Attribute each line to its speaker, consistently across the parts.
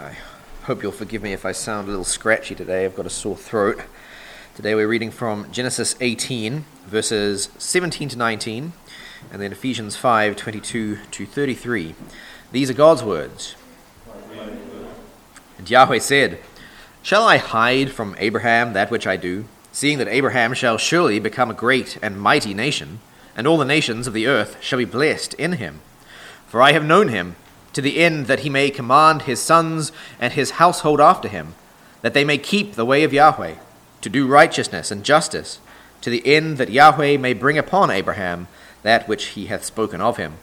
Speaker 1: I hope you'll forgive me if I sound a little scratchy today. I've got a sore throat. Today we're reading from Genesis 18, verses 17 to 19, and then Ephesians 5, 22 to 33. These are God's words. And Yahweh said, Shall I hide from Abraham that which I do, seeing that Abraham shall surely become a great and mighty nation, and all the nations of the earth shall be blessed in him? For I have known him to the end that he may command his sons and his household after him, that they may keep the way of Yahweh, to do righteousness and justice, to the end that Yahweh may bring upon Abraham that which he hath spoken of him.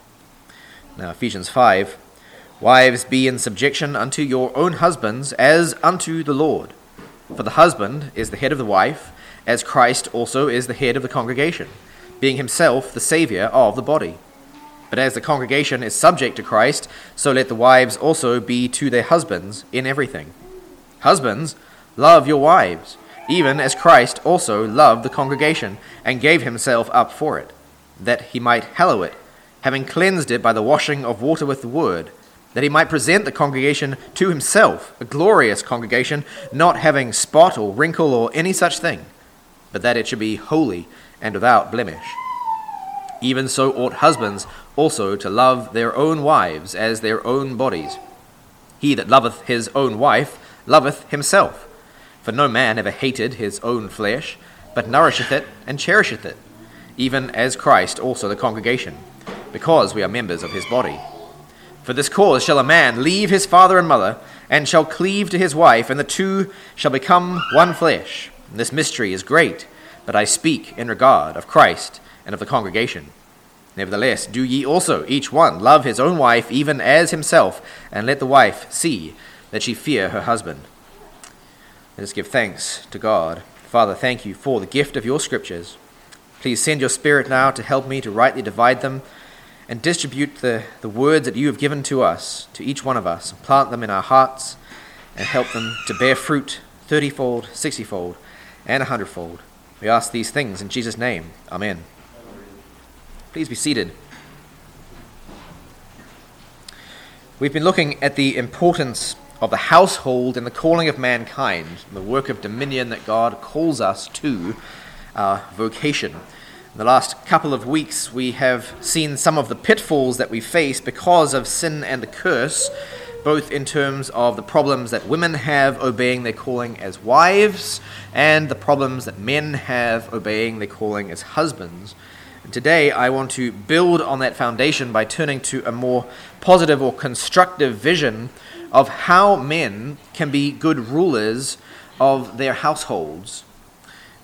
Speaker 1: Now, Ephesians 5 Wives, be in subjection unto your own husbands as unto the Lord. For the husband is the head of the wife, as Christ also is the head of the congregation, being himself the Saviour of the body. But as the congregation is subject to Christ, so let the wives also be to their husbands in everything. Husbands, love your wives, even as Christ also loved the congregation and gave himself up for it, that he might hallow it, having cleansed it by the washing of water with the word, that he might present the congregation to himself, a glorious congregation, not having spot or wrinkle or any such thing, but that it should be holy and without blemish. Even so ought husbands also to love their own wives as their own bodies. He that loveth his own wife loveth himself. For no man ever hated his own flesh, but nourisheth it and cherisheth it, even as Christ also the congregation, because we are members of his body. For this cause shall a man leave his father and mother, and shall cleave to his wife, and the two shall become one flesh. This mystery is great, but I speak in regard of Christ and of the congregation. Nevertheless, do ye also, each one, love his own wife, even as himself, and let the wife see that she fear her husband. Let us give thanks to God. Father, thank you for the gift of your scriptures. Please send your Spirit now to help me to rightly divide them and distribute the, the words that you have given to us, to each one of us, and plant them in our hearts and help them to bear fruit thirtyfold, sixtyfold, and a hundredfold. We ask these things in Jesus' name. Amen. Please be seated. We've been looking at the importance of the household in the calling of mankind, the work of dominion that God calls us to, our vocation. In the last couple of weeks, we have seen some of the pitfalls that we face because of sin and the curse, both in terms of the problems that women have obeying their calling as wives and the problems that men have obeying their calling as husbands. And today, I want to build on that foundation by turning to a more positive or constructive vision of how men can be good rulers of their households.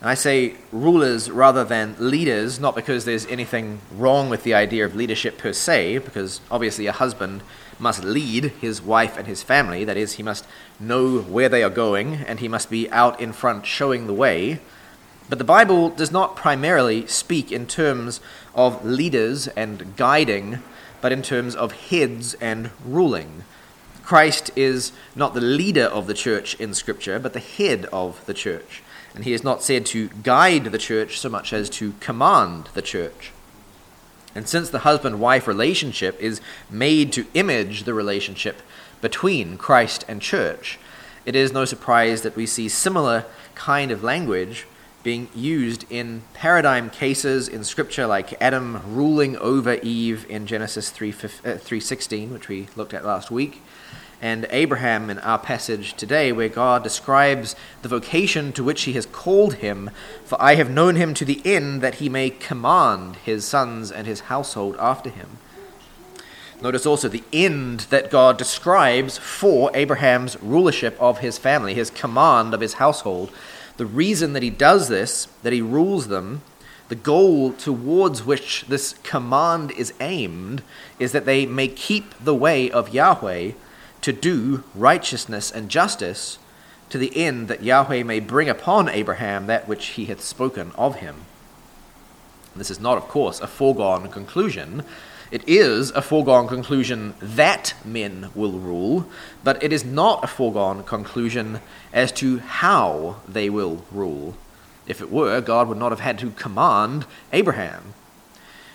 Speaker 1: And I say rulers rather than leaders, not because there's anything wrong with the idea of leadership per se, because obviously a husband must lead his wife and his family. That is, he must know where they are going and he must be out in front showing the way. But the Bible does not primarily speak in terms of leaders and guiding, but in terms of heads and ruling. Christ is not the leader of the church in Scripture, but the head of the church. And he is not said to guide the church so much as to command the church. And since the husband wife relationship is made to image the relationship between Christ and church, it is no surprise that we see similar kind of language being used in paradigm cases in scripture like Adam ruling over Eve in Genesis 3, uh, 3:16 which we looked at last week and Abraham in our passage today where God describes the vocation to which he has called him for I have known him to the end that he may command his sons and his household after him. Notice also the end that God describes for Abraham's rulership of his family, his command of his household, the reason that he does this, that he rules them, the goal towards which this command is aimed, is that they may keep the way of Yahweh to do righteousness and justice, to the end that Yahweh may bring upon Abraham that which he hath spoken of him. This is not, of course, a foregone conclusion it is a foregone conclusion that men will rule, but it is not a foregone conclusion as to how they will rule. If it were, God would not have had to command Abraham.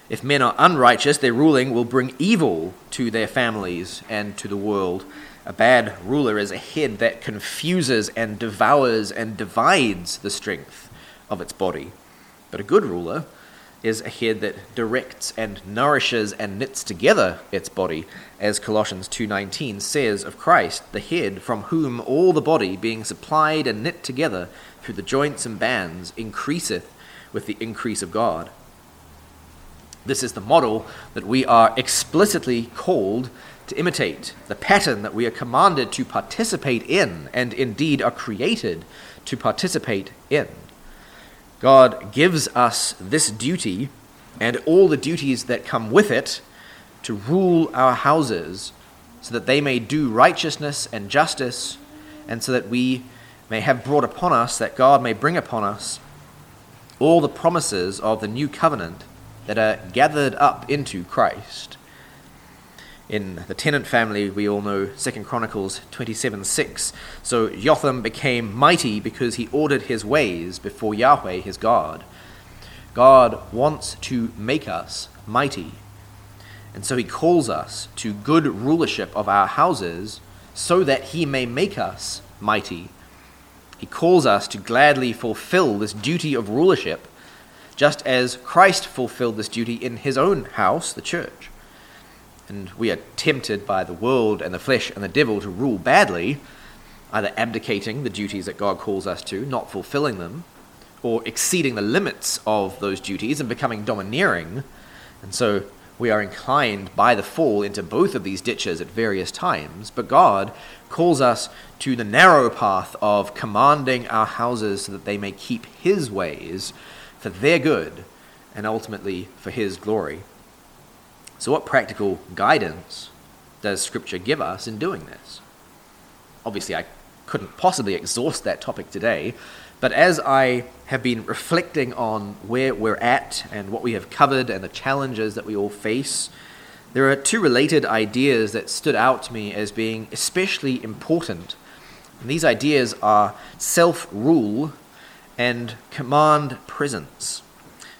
Speaker 1: If men are unrighteous, their ruling will bring evil to their families and to the world. A bad ruler is a head that confuses and devours and divides the strength of its body. But a good ruler is a head that directs and nourishes and knits together its body, as Colossians 2:19 says of Christ, the head from whom all the body being supplied and knit together through the joints and bands increaseth with the increase of God. This is the model that we are explicitly called to imitate, the pattern that we are commanded to participate in, and indeed are created to participate in. God gives us this duty and all the duties that come with it to rule our houses so that they may do righteousness and justice, and so that we may have brought upon us, that God may bring upon us, all the promises of the new covenant that are gathered up into Christ. In the tenant family, we all know 2 Chronicles 27 6. So Jotham became mighty because he ordered his ways before Yahweh his God. God wants to make us mighty. And so he calls us to good rulership of our houses so that he may make us mighty. He calls us to gladly fulfill this duty of rulership, just as Christ fulfilled this duty in his own house, the church and we are tempted by the world and the flesh and the devil to rule badly, either abdicating the duties that God calls us to, not fulfilling them, or exceeding the limits of those duties and becoming domineering. And so we are inclined by the fall into both of these ditches at various times. But God calls us to the narrow path of commanding our houses so that they may keep His ways for their good and ultimately for His glory. So, what practical guidance does Scripture give us in doing this? Obviously, I couldn't possibly exhaust that topic today, but as I have been reflecting on where we're at and what we have covered and the challenges that we all face, there are two related ideas that stood out to me as being especially important. And these ideas are self rule and command presence.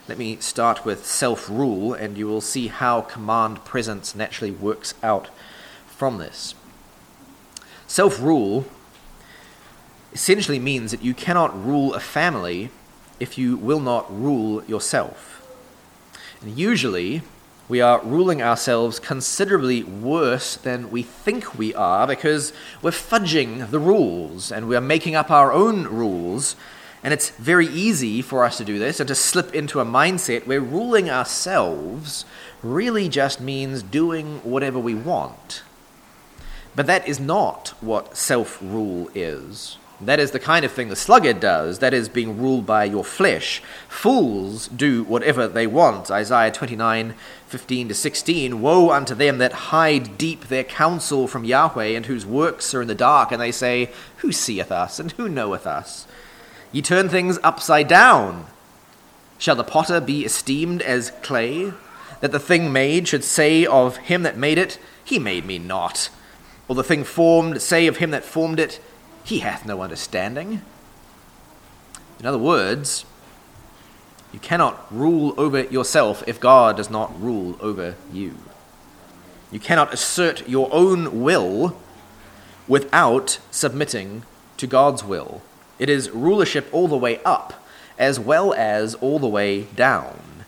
Speaker 1: Let me start with self rule, and you will see how command presence naturally works out from this. Self rule essentially means that you cannot rule a family if you will not rule yourself. And usually, we are ruling ourselves considerably worse than we think we are because we're fudging the rules and we are making up our own rules and it's very easy for us to do this and to slip into a mindset where ruling ourselves really just means doing whatever we want. But that is not what self rule is. That is the kind of thing the sluggard does, that is, being ruled by your flesh. Fools do whatever they want. Isaiah 29 15 to 16. Woe unto them that hide deep their counsel from Yahweh, and whose works are in the dark, and they say, Who seeth us, and who knoweth us? Ye turn things upside down. Shall the potter be esteemed as clay, that the thing made should say of him that made it, He made me not? Or the thing formed say of him that formed it, He hath no understanding? In other words, you cannot rule over yourself if God does not rule over you. You cannot assert your own will without submitting to God's will. It is rulership all the way up, as well as all the way down.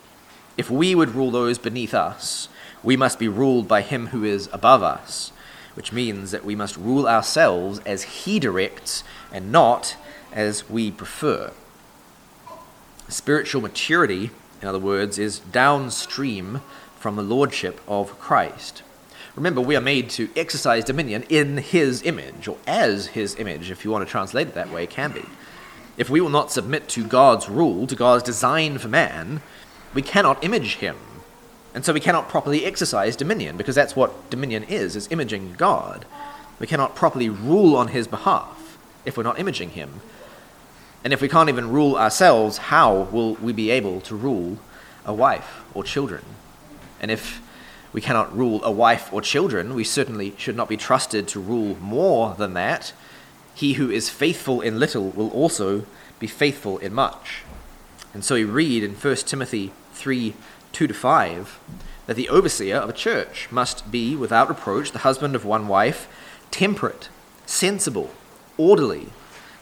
Speaker 1: If we would rule those beneath us, we must be ruled by him who is above us, which means that we must rule ourselves as he directs and not as we prefer. Spiritual maturity, in other words, is downstream from the lordship of Christ. Remember, we are made to exercise dominion in his image, or as his image, if you want to translate it that way, can be. If we will not submit to God's rule, to God's design for man, we cannot image him. And so we cannot properly exercise dominion, because that's what dominion is, is imaging God. We cannot properly rule on his behalf if we're not imaging him. And if we can't even rule ourselves, how will we be able to rule a wife or children? And if we cannot rule a wife or children. We certainly should not be trusted to rule more than that. He who is faithful in little will also be faithful in much. And so we read in 1 Timothy 3 2 to 5 that the overseer of a church must be, without reproach, the husband of one wife, temperate, sensible, orderly,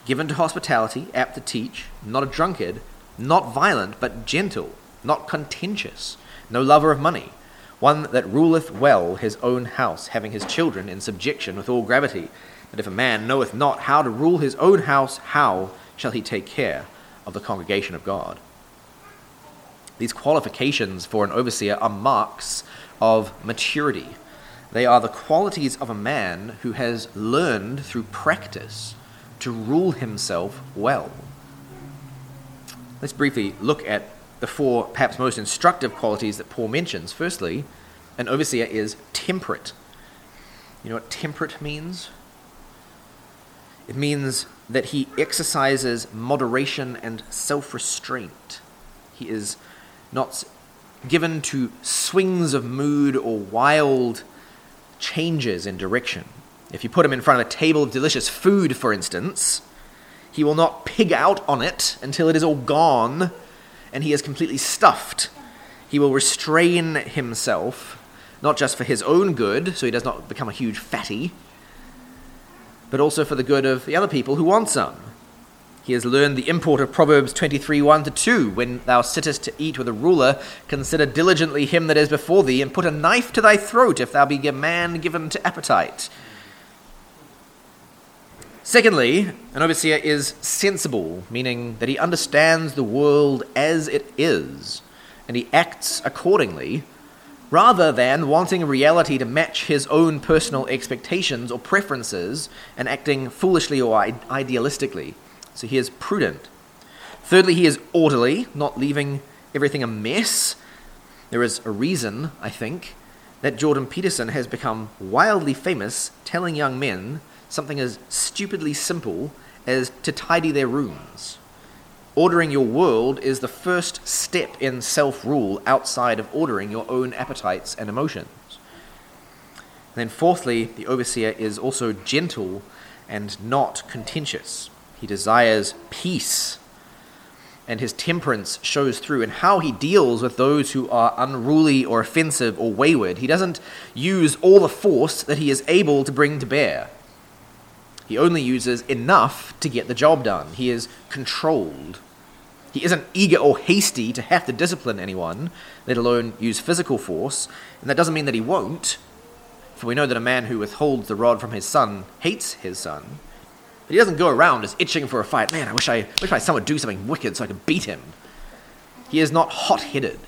Speaker 1: given to hospitality, apt to teach, not a drunkard, not violent, but gentle, not contentious, no lover of money, one that ruleth well his own house, having his children in subjection with all gravity. But if a man knoweth not how to rule his own house, how shall he take care of the congregation of God? These qualifications for an overseer are marks of maturity. They are the qualities of a man who has learned through practice to rule himself well. Let's briefly look at the four perhaps most instructive qualities that Paul mentions. Firstly, an overseer is temperate. You know what temperate means? It means that he exercises moderation and self restraint. He is not given to swings of mood or wild changes in direction. If you put him in front of a table of delicious food, for instance, he will not pig out on it until it is all gone and he is completely stuffed. He will restrain himself, not just for his own good, so he does not become a huge fatty, but also for the good of the other people who want some. He has learned the import of Proverbs 23 1 to 2. When thou sittest to eat with a ruler, consider diligently him that is before thee, and put a knife to thy throat if thou be a man given to appetite. Secondly, an overseer is sensible, meaning that he understands the world as it is, and he acts accordingly, rather than wanting reality to match his own personal expectations or preferences and acting foolishly or idealistically. So he is prudent. Thirdly, he is orderly, not leaving everything a mess. There is a reason, I think, that Jordan Peterson has become wildly famous telling young men something as stupidly simple as to tidy their rooms. Ordering your world is the first step in self rule outside of ordering your own appetites and emotions. And then, fourthly, the overseer is also gentle and not contentious. He desires peace, and his temperance shows through in how he deals with those who are unruly or offensive or wayward. He doesn't use all the force that he is able to bring to bear. He only uses enough to get the job done. He is controlled. He isn't eager or hasty to have to discipline anyone, let alone use physical force, and that doesn't mean that he won't, for we know that a man who withholds the rod from his son hates his son. But he doesn't go around as itching for a fight. Man, I wish I wish my son would do something wicked so I could beat him. He is not hot headed.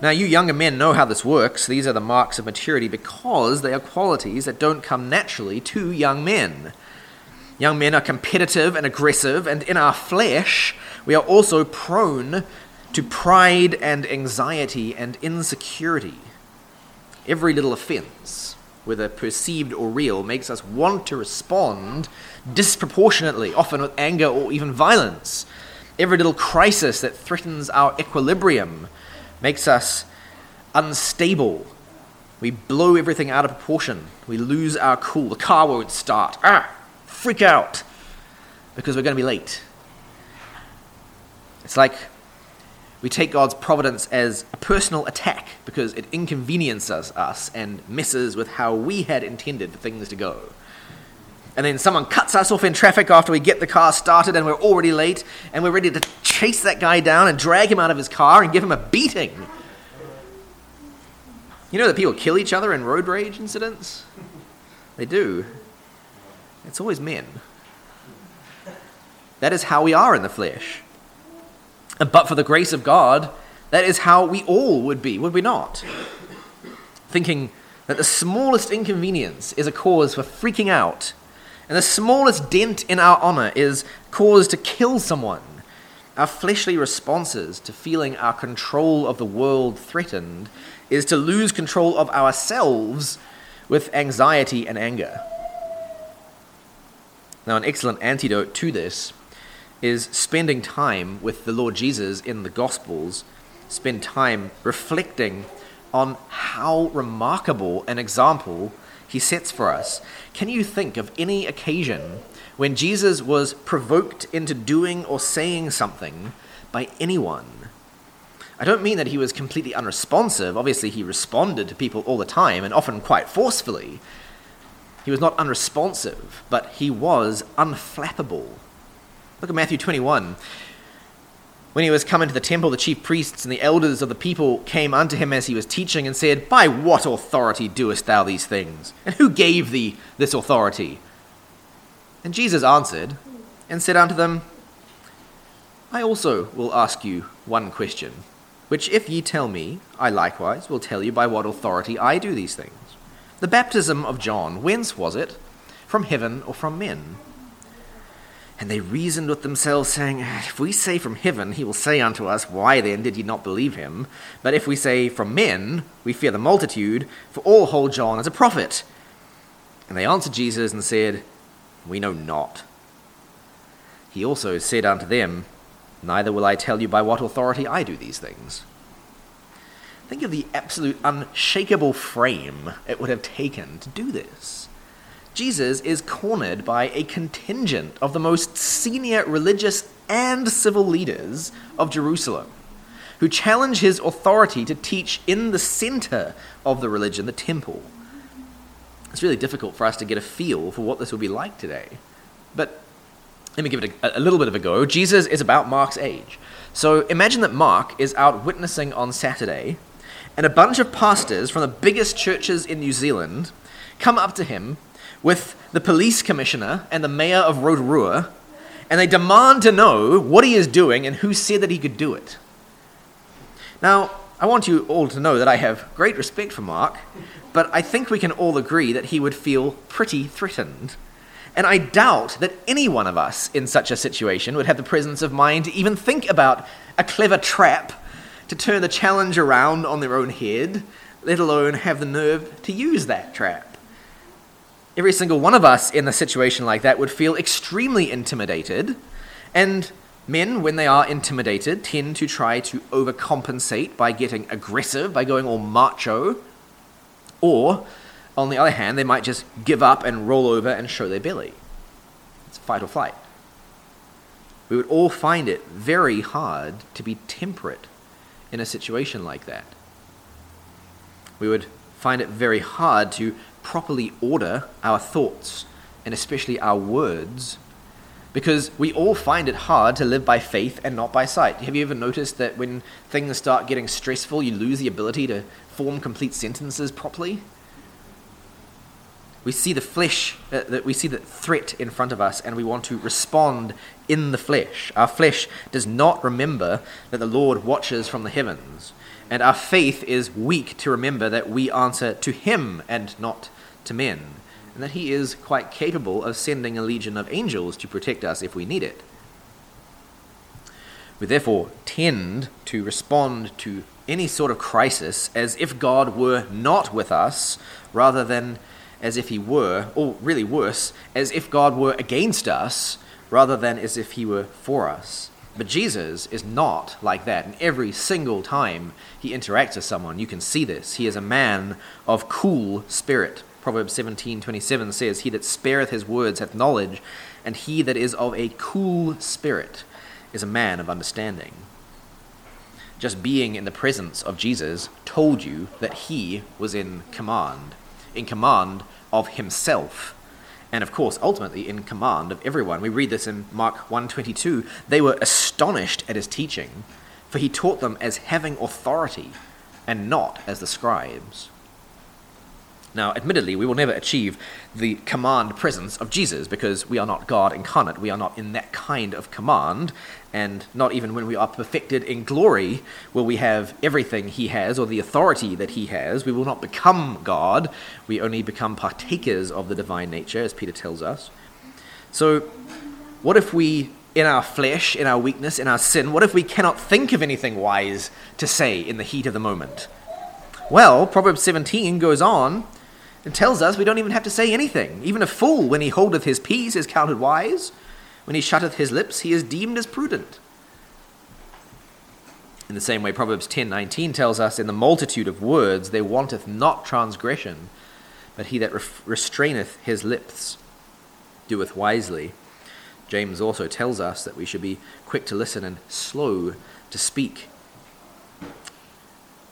Speaker 1: Now, you younger men know how this works. These are the marks of maturity because they are qualities that don't come naturally to young men. Young men are competitive and aggressive, and in our flesh, we are also prone to pride and anxiety and insecurity. Every little offense, whether perceived or real, makes us want to respond disproportionately, often with anger or even violence. Every little crisis that threatens our equilibrium makes us unstable. We blow everything out of proportion. We lose our cool. The car won't start. Ah, freak out because we're going to be late. It's like we take God's providence as a personal attack because it inconveniences us and messes with how we had intended things to go. And then someone cuts us off in traffic after we get the car started and we're already late and we're ready to chase that guy down and drag him out of his car and give him a beating. You know that people kill each other in road rage incidents? They do. It's always men. That is how we are in the flesh. But for the grace of God, that is how we all would be, would we not? Thinking that the smallest inconvenience is a cause for freaking out, and the smallest dent in our honor is cause to kill someone. Our fleshly responses to feeling our control of the world threatened is to lose control of ourselves with anxiety and anger. Now, an excellent antidote to this is spending time with the Lord Jesus in the Gospels, spend time reflecting on how remarkable an example he sets for us. Can you think of any occasion when Jesus was provoked into doing or saying something by anyone I don't mean that he was completely unresponsive. Obviously, he responded to people all the time and often quite forcefully. He was not unresponsive, but he was unflappable. Look at Matthew 21. When he was come into the temple, the chief priests and the elders of the people came unto him as he was teaching and said, By what authority doest thou these things? And who gave thee this authority? And Jesus answered and said unto them, I also will ask you one question, which if ye tell me, I likewise will tell you by what authority I do these things. The baptism of John, whence was it? From heaven or from men? And they reasoned with themselves, saying, ah, If we say from heaven, he will say unto us, Why then did ye not believe him? But if we say from men, we fear the multitude, for all hold John as a prophet. And they answered Jesus and said, We know not. He also said unto them, Neither will I tell you by what authority I do these things. Think of the absolute unshakable frame it would have taken to do this. Jesus is cornered by a contingent of the most senior religious and civil leaders of Jerusalem, who challenge his authority to teach in the center of the religion, the temple. It's really difficult for us to get a feel for what this will be like today. But let me give it a, a, little bit of a go. Jesus is about Mark's age. So imagine that Mark is out witnessing on Saturday, and a bunch of pastors from the biggest churches in New Zealand come up to him with the police commissioner and the mayor of Rotorua, and they demand to know what he is doing and who said that he could do it. Now, I want you all to know that I have great respect for Mark, but I think we can all agree that he would feel pretty threatened and I doubt that any one of us in such a situation would have the presence of mind to even think about a clever trap to turn the challenge around on their own head, let alone have the nerve to use that trap. Every single one of us in a situation like that would feel extremely intimidated, and men, when they are intimidated, tend to try to overcompensate by getting aggressive, by going all macho, or on the other hand, they might just give up and roll over and show their belly. It's fight or flight. We would all find it very hard to be temperate in a situation like that. We would find it very hard to properly order our thoughts and especially our words because we all find it hard to live by faith and not by sight. Have you ever noticed that when things start getting stressful, you lose the ability to form complete sentences properly? We see the flesh, uh, that we see the threat in front of us, and we want to respond in the flesh. Our flesh does not remember that the Lord watches from the heavens, and our faith is weak to remember that we answer to Him and not to men, and that He is quite capable of sending a legion of angels to protect us if we need it. We therefore tend to respond to any sort of crisis as if God were not with us rather than as if he were, or really worse, as if God were against us rather than as if he were for us. But Jesus is not like that. And every single time he interacts with someone, you can see this. He is a man of cool spirit. Proverbs 17:27 says, "He that spareth his words hath knowledge, and he that is of a cool spirit is a man of understanding." Just being in the presence of Jesus told you that he was in command in command of himself and of course ultimately in command of everyone. We read this in mark 1.22 they were astonished at his teaching for he taught them as having authority and not as the scribes now, admittedly, we will never achieve the command presence of Jesus because we are not God incarnate. We are not in that kind of command. And not even when we are perfected in glory will we have everything he has or the authority that he has. We will not become God. We only become partakers of the divine nature, as Peter tells us. So, what if we, in our flesh, in our weakness, in our sin, what if we cannot think of anything wise to say in the heat of the moment? Well, Proverbs 17 goes on and tells us we don't even have to say anything. Even a fool, when he holdeth his peace, is counted wise. When he shutteth his lips, he is deemed as prudent. In the same way, Proverbs 10:19 tells us, "In the multitude of words there wanteth not transgression, but he that restraineth his lips doeth wisely." James also tells us that we should be quick to listen and slow to speak.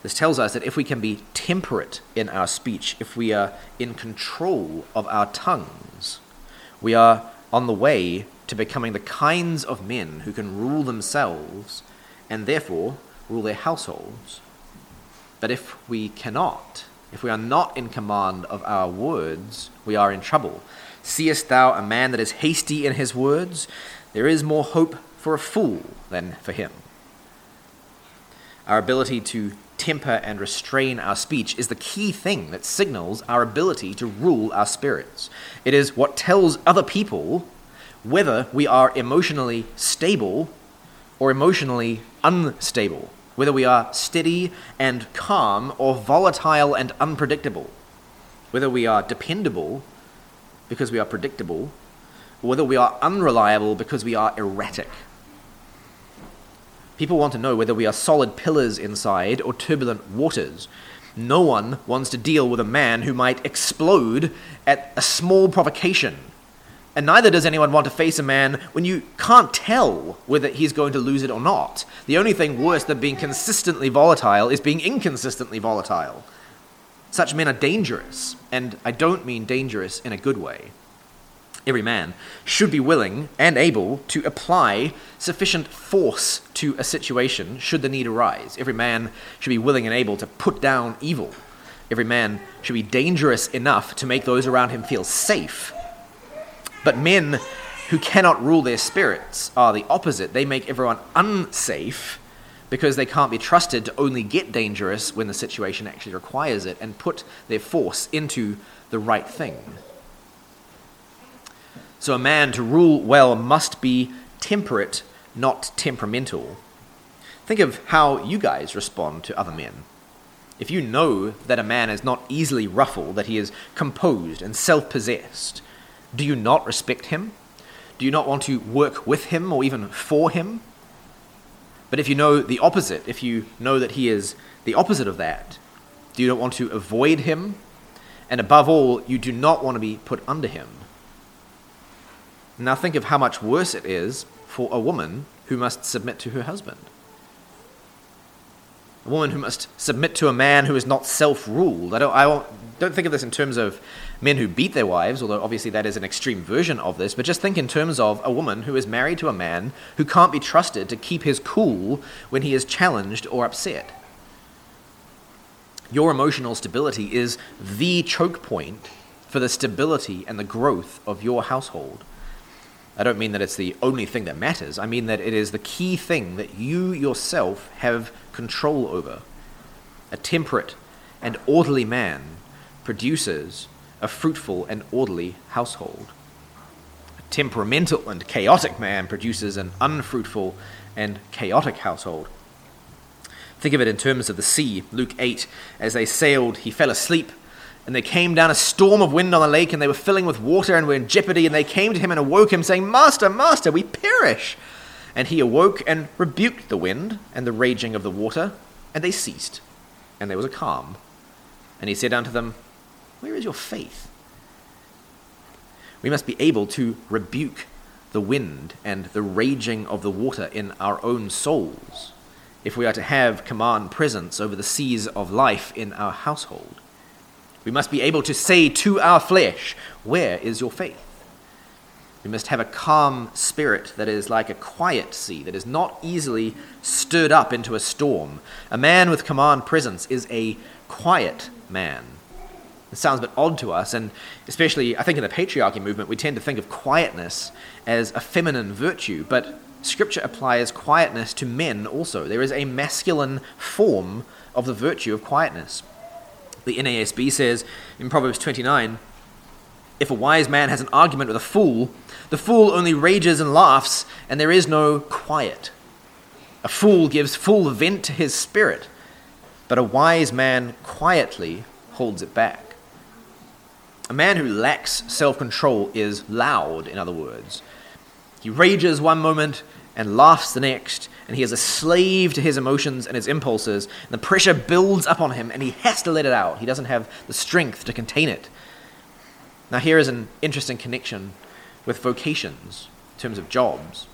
Speaker 1: This tells us that if we can be temperate in our speech, if we are in control of our tongues, we are on the way to becoming the kinds of men who can rule themselves and therefore rule their households. But if we cannot, if we are not in command of our words, we are in trouble. Seest thou a man that is hasty in his words? There is more hope for a fool than for him. Our ability to temper and restrain our speech is the key thing that signals our ability to rule our spirits. It is what tells other people whether we are emotionally stable or emotionally unstable, whether we are steady and calm or volatile and unpredictable, whether we are dependable because we are predictable, whether we are unreliable because we are erratic. People want to know whether we are solid pillars inside or turbulent waters. No one wants to deal with a man who might explode at a small provocation. And neither does anyone want to face a man when you can't tell whether he's going to lose it or not. The only thing worse than being consistently volatile is being inconsistently volatile. Such men are dangerous, and I don't mean dangerous in a good way every man, should be willing and able to apply sufficient force to a situation should the need arise. Every man should be willing and able to put down evil. Every man should be dangerous enough to make those around him feel safe. But men who cannot rule their spirits are the opposite. They make everyone unsafe because they can't be trusted to only get dangerous when the situation actually requires it and put their force into the right thing. So a man to rule well must be temperate, not temperamental. Think of how you guys respond to other men. If you know that a man is not easily ruffled, that he is composed and self possessed, do you not respect him? Do you not want to work with him or even for him? But if you know the opposite, if you know that he is the opposite of that, do you not want to avoid him? And above all, you do not want to be put under him. Now think of how much worse it is for a woman who must submit to her husband. A woman who must submit to a man who is not self ruled. I, don't, I don't think of this in terms of men who beat their wives, although obviously that is an extreme version of this, but just think in terms of a woman who is married to a man who can't be trusted to keep his cool when he is challenged or upset. Your emotional stability is the choke point for the stability and the growth of your household. I don't mean that it's the only thing that matters. I mean that it is the key thing that you yourself have control over. A temperate and orderly man produces a fruitful and orderly household. A temperamental and chaotic man produces an unfruitful and chaotic household. Think of it in terms of the sea. Luke 8, as they sailed, he fell asleep and there came down a storm of wind on the lake, and they were filling with water and were in jeopardy. And they came to him and awoke him, saying, Master, Master, we perish. And he awoke and rebuked the wind and the raging of the water, and they ceased, and there was a calm. And he said unto them, Where is your faith? We must be able to rebuke the wind and the raging of the water in our own souls if we are to have command presence over the seas of life in our household. We must be able to say to our flesh, Where is your faith? We must have a calm spirit that is like a quiet sea, that is not easily stirred up into a storm. A man with command presence is a quiet man. It sounds a bit odd to us, and especially I think in the patriarchy movement, we tend to think of quietness as a feminine virtue, but Scripture applies quietness to men also. There is a masculine form of the virtue of quietness. The NASB says in Proverbs 29 If a wise man has an argument with a fool, the fool only rages and laughs, and there is no quiet. A fool gives full vent to his spirit, but a wise man quietly holds it back. A man who lacks self control is loud, in other words. He rages one moment and laughs the next, and he is a slave to his emotions and his impulses, and the pressure builds up on him, and he has to let it out. He doesn't have the strength to contain it. Now, here is an interesting connection with vocations in terms of jobs.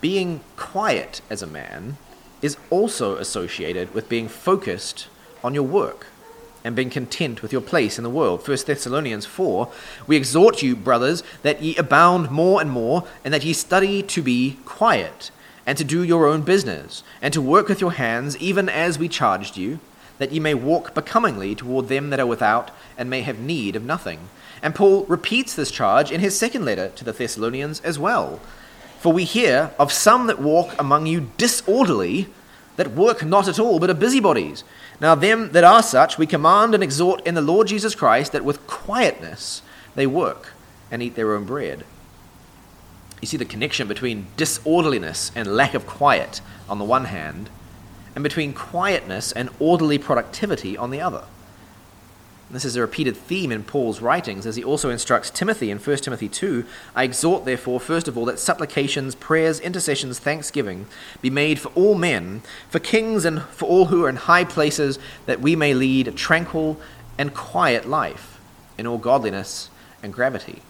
Speaker 1: Being quiet as a man is also associated with being focused on your work and being content with your place in the world. 1 Thessalonians 4 We exhort you, brothers, that ye abound more and more, and that ye study to be quiet, and to do your own business, and to work with your hands, even as we charged you, that ye may walk becomingly toward them that are without, and may have need of nothing. And Paul repeats this charge in his second letter to the Thessalonians as well. For we hear of some that walk among you disorderly, that work not at all, but are busybodies. Now, them that are such, we command and exhort in the Lord Jesus Christ that with quietness they work and eat their own bread. You see the connection between disorderliness and lack of quiet on the one hand, and between quietness and orderly productivity on the other. This is a repeated theme in Paul's writings, as he also instructs Timothy in 1 Timothy 2 I exhort, therefore, first of all, that supplications, prayers, intercessions, thanksgiving be made for all men, for kings, and for all who are in high places, that we may lead a tranquil and quiet life in all godliness and gravity.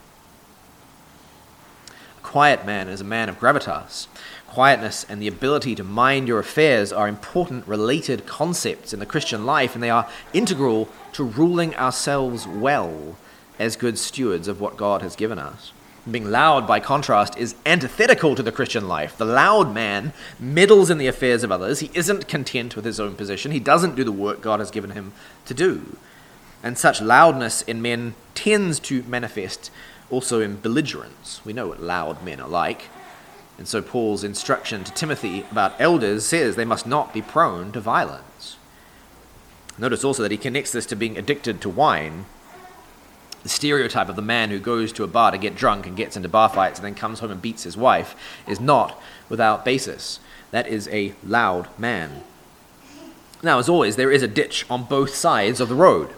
Speaker 1: A quiet man is a man of gravitas. Quietness and the ability to mind your affairs are important related concepts in the Christian life, and they are integral to ruling ourselves well as good stewards of what God has given us. Being loud, by contrast, is antithetical to the Christian life. The loud man meddles in the affairs of others. He isn't content with his own position. He doesn't do the work God has given him to do. And such loudness in men tends to manifest also in belligerence. We know what loud men are like. And so Paul's instruction to Timothy about elders says they must not be prone to violence. Notice also that he connects this to being addicted to wine. The stereotype of the man who goes to a bar to get drunk and gets into bar fights and then comes home and beats his wife is not without basis. That is a loud man. Now, as always, there is a ditch on both sides of the road.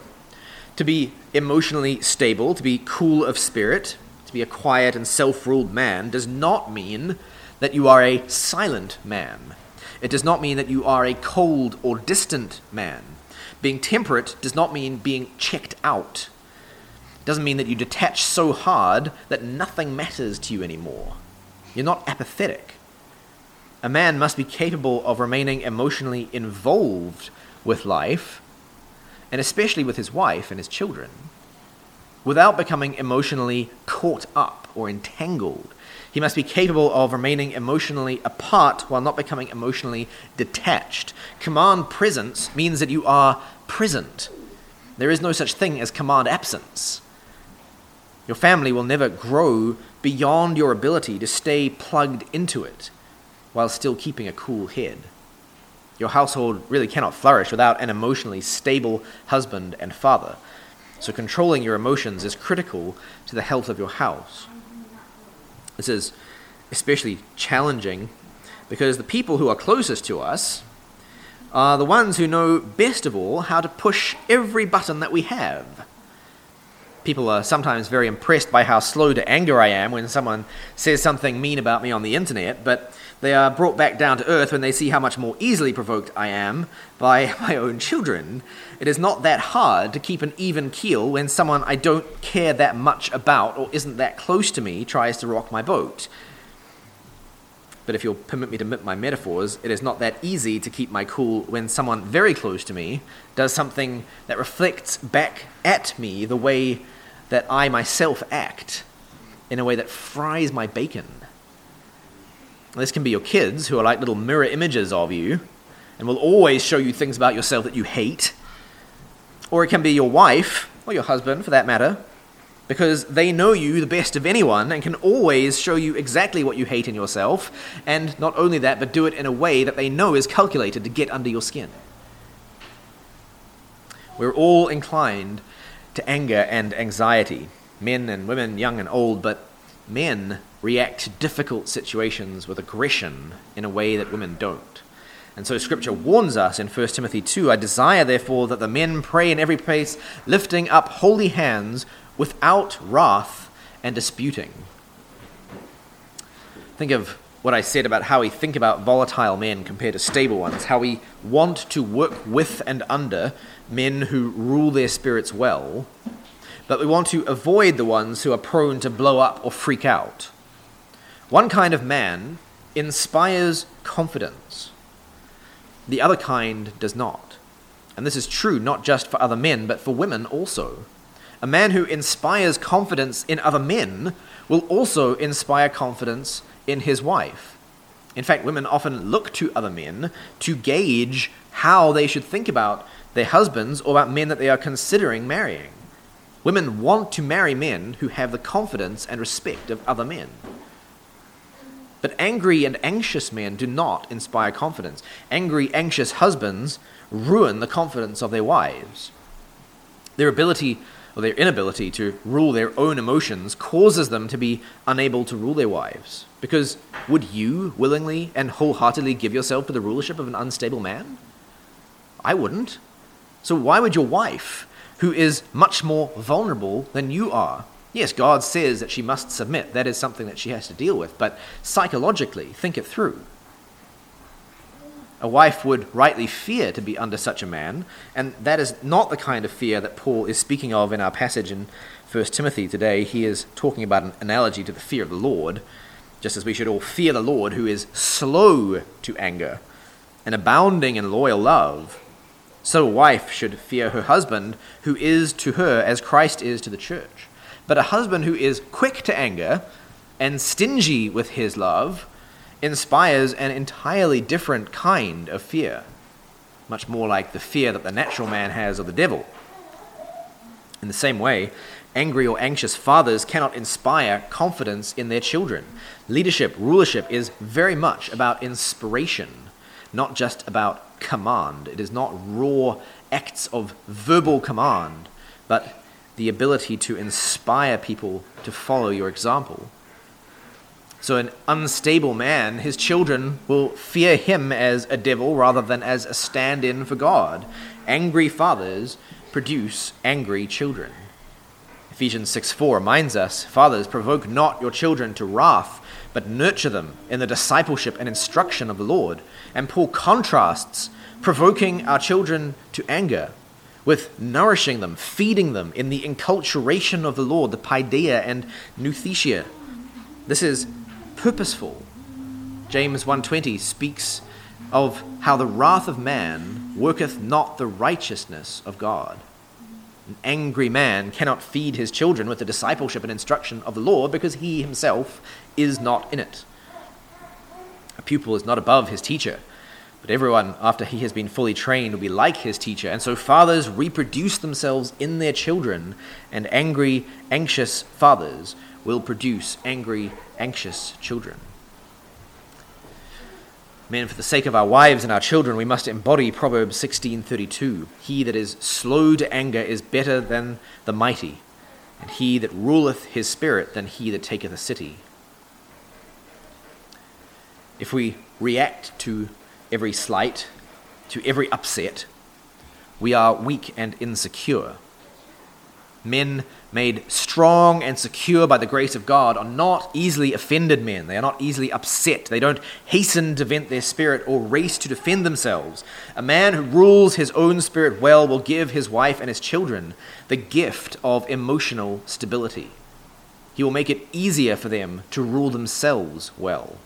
Speaker 1: To be emotionally stable, to be cool of spirit, to be a quiet and self ruled man does not mean that you are a silent man. It does not mean that you are a cold or distant man. Being temperate does not mean being checked out. It doesn't mean that you detach so hard that nothing matters to you anymore. You're not apathetic. A man must be capable of remaining emotionally involved with life, and especially with his wife and his children, without becoming emotionally caught up or entangled. He must be capable of remaining emotionally apart while not becoming emotionally detached. Command presence means that you are present. There is no such thing as command absence. Your family will never grow beyond your ability to stay plugged into it while still keeping a cool head. Your household really cannot flourish without an emotionally stable husband and father. So, controlling your emotions is critical to the health of your house. This is especially challenging because the people who are closest to us are the ones who know best of all how to push every button that we have. People are sometimes very impressed by how slow to anger I am when someone says something mean about me on the internet, but they are brought back down to earth when they see how much more easily provoked I am by my own children. It is not that hard to keep an even keel when someone I don't care that much about or isn't that close to me tries to rock my boat. But if you'll permit me to mix my metaphors, it is not that easy to keep my cool when someone very close to me does something that reflects back at me the way that I myself act, in a way that fries my bacon. This can be your kids, who are like little mirror images of you and will always show you things about yourself that you hate. Or it can be your wife, or your husband for that matter, because they know you the best of anyone and can always show you exactly what you hate in yourself, and not only that, but do it in a way that they know is calculated to get under your skin. We're all inclined to anger and anxiety, men and women, young and old, but men react to difficult situations with aggression in a way that women don't. And so Scripture warns us in 1 Timothy 2 I desire, therefore, that the men pray in every place, lifting up holy hands without wrath and disputing. Think of what I said about how we think about volatile men compared to stable ones, how we want to work with and under men who rule their spirits well, but we want to avoid the ones who are prone to blow up or freak out. One kind of man inspires confidence, The other kind does not. And this is true not just for other men, but for women also. A man who inspires confidence in other men will also inspire confidence in his wife. In fact, women often look to other men to gauge how they should think about their husbands or about men that they are considering marrying. Women want to marry men who have the confidence and respect of other men. But angry and anxious men do not inspire confidence. Angry, anxious husbands ruin the confidence of their wives. Their ability or their inability to rule their own emotions causes them to be unable to rule their wives. Because would you willingly and wholeheartedly give yourself to the rulership of an unstable man? I wouldn't. So why would your wife, who is much more vulnerable than you are, Yes, God says that she must submit. That is something that she has to deal with. But psychologically, think it through. A wife would rightly fear to be under such a man, and that is not the kind of fear that Paul is speaking of in our passage in 1 Timothy today. He is talking about an analogy to the fear of the Lord, just as we should all fear the Lord, who is slow to anger and abounding in loyal love. So a wife should fear her husband, who is to her as Christ is to the church. But a husband who is quick to anger and stingy with his love inspires an entirely different kind of fear, much more like the fear that the natural man has of the devil. In the same way, angry or anxious fathers cannot inspire confidence in their children. Leadership, rulership is very much about inspiration, not just about command. It is not raw acts of verbal command, but the ability to inspire people to follow your example. So, an unstable man, his children will fear him as a devil rather than as a stand in for God. Angry fathers produce angry children. Ephesians 6 4 reminds us Fathers, provoke not your children to wrath, but nurture them in the discipleship and instruction of the Lord. And Paul contrasts provoking our children to anger with nourishing them, feeding them in the enculturation of the Lord, the paideia and nouthesia. This is purposeful. James 1:20 speaks of how the wrath of man worketh not the righteousness of God. An angry man cannot feed his children with the discipleship and instruction of the Lord because he himself is not in it. A pupil is not above his teacher, but everyone, after he has been fully trained, will be like his teacher. And so fathers reproduce themselves in their children, and angry, anxious fathers will produce angry, anxious children. Men, for the sake of our wives and our children, we must embody Proverbs 16:32. He that is slow to anger is better than the mighty, and he that ruleth his spirit than he that taketh a city. If we react to every slight, to every upset, we are weak and insecure. Men made strong and secure by the grace of God are not easily offended men. They are not easily upset. They don't hasten to vent their spirit or race to defend themselves. A man who rules his own spirit well will give his wife and his children the gift of emotional stability. He will make it easier for them to rule themselves well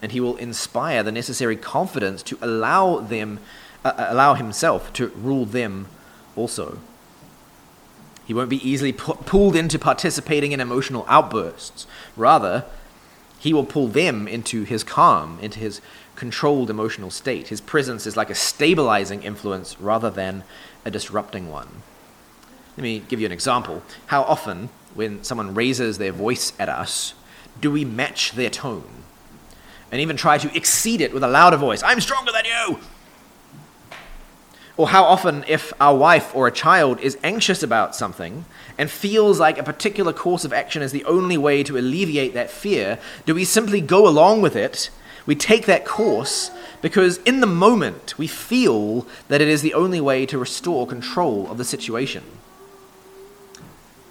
Speaker 1: and he will inspire the necessary confidence to allow them uh, uh, allow himself to rule them also. He won't be easily pu- pulled into participating in emotional outbursts. Rather he will pull them into his calm into his controlled emotional state. His presence is like a stabilizing influence rather than a disrupting one. Let me give you an example. How often when someone raises their voice at us do we match their tone and even try to exceed it with a louder voice. I'm stronger than you! Or how often, if our wife or a child is anxious about something and feels like a particular course of action is the only way to alleviate that fear, do we simply go along with it? We take that course because in the moment we feel that it is the only way to restore control of the situation.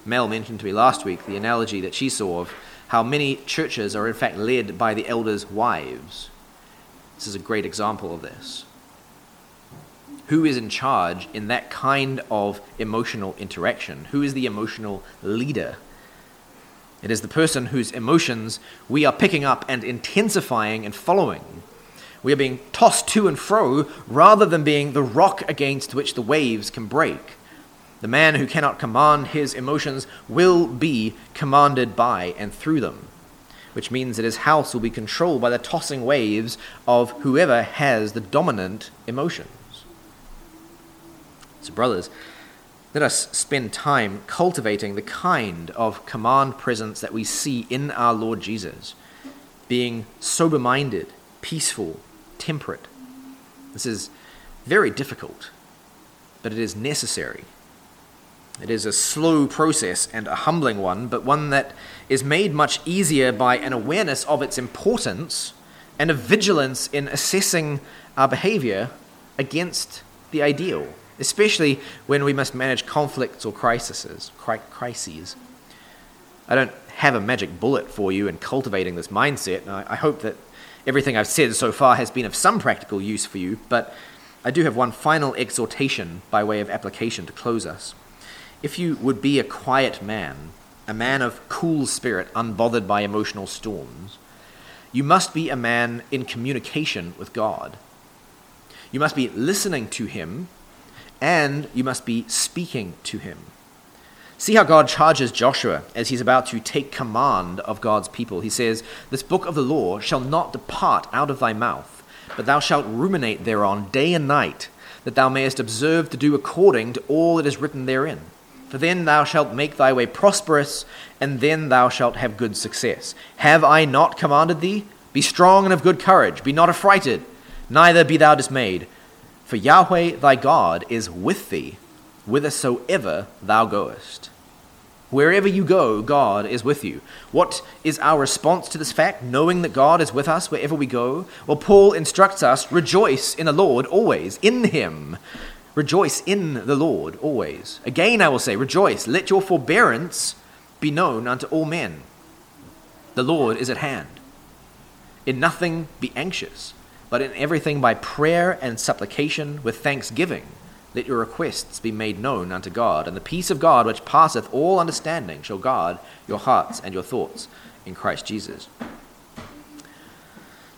Speaker 1: Mel mentioned to me last week the analogy that she saw of how many churches are in fact led by the elders' wives. This is a great example of this. Who is in charge in that kind of emotional interaction? Who is the emotional leader? It is the person whose emotions we are picking up and intensifying and following. We are being tossed to and fro rather than being the rock against which the waves can break. The man who cannot command his emotions will be commanded by and through them, which means that his house will be controlled by the tossing waves of whoever has the dominant emotions. So, brothers, let us spend time cultivating the kind of command presence that we see in our Lord Jesus, being sober minded, peaceful, temperate. This is very difficult, but it is necessary. It is a slow process and a humbling one, but one that is made much easier by an awareness of its importance and a vigilance in assessing our behavior against the ideal, especially when we must manage conflicts or crises. crises. I don't have a magic bullet for you in cultivating this mindset, and I hope that everything I've said so far has been of some practical use for you, but I do have one final exhortation by way of application to close us. If you would be a quiet man, a man of cool spirit, unbothered by emotional storms, you must be a man in communication with God. You must be listening to Him, and you must be speaking to Him. See how God charges Joshua as he's about to take command of God's people. He says, This book of the law shall not depart out of thy mouth, but thou shalt ruminate thereon day and night, that thou mayest observe to do according to all that is written therein. For then thou shalt make thy way prosperous, and then thou shalt have good success. Have I not commanded thee? Be strong and of good courage, be not affrighted, neither be thou dismayed. For Yahweh thy God is with thee, whithersoever thou goest. Wherever you go, God is with you. What is our response to this fact, knowing that God is with us wherever we go? Well, Paul instructs us rejoice in the Lord always, in Him. Rejoice in the Lord always. Again, I will say, rejoice. Let your forbearance be known unto all men. The Lord is at hand. In nothing be anxious, but in everything by prayer and supplication with thanksgiving. Let your requests be made known unto God, and the peace of God, which passeth all understanding, shall guard your hearts and your thoughts in Christ Jesus.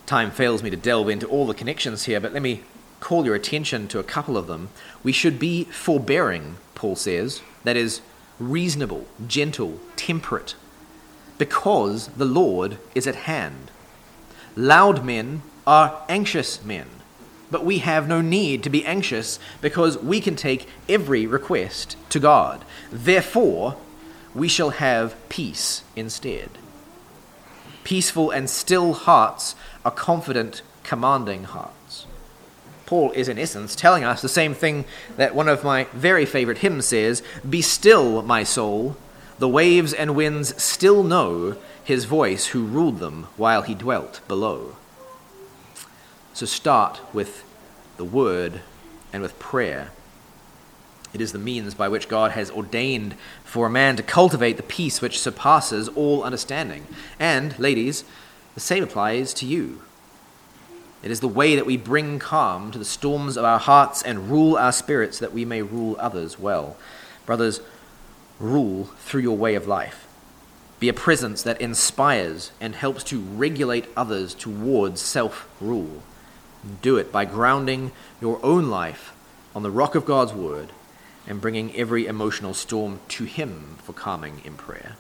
Speaker 1: Time fails me to delve into all the connections here, but let me call your attention to a couple of them. We should be forbearing, Paul says, that is, reasonable, gentle, temperate, because the Lord is at hand. Loud men are anxious men, but we have no need to be anxious because we can take every request to God. Therefore, we shall have peace instead. Peaceful and still hearts are confident, commanding hearts. Paul is, in essence, telling us the same thing that one of my very favorite hymns says Be still, my soul. The waves and winds still know his voice who ruled them while he dwelt below. So start with the word and with prayer. It is the means by which God has ordained for a man to cultivate the peace which surpasses all understanding. And, ladies, the same applies to you. It is the way that we bring calm to the storms of our hearts and rule our spirits that we may rule others well. Brothers, rule through your way of life. Be a presence that inspires and helps to regulate others towards self rule. Do it by grounding your own life on the rock of God's word and bringing every emotional storm to Him for calming in prayer.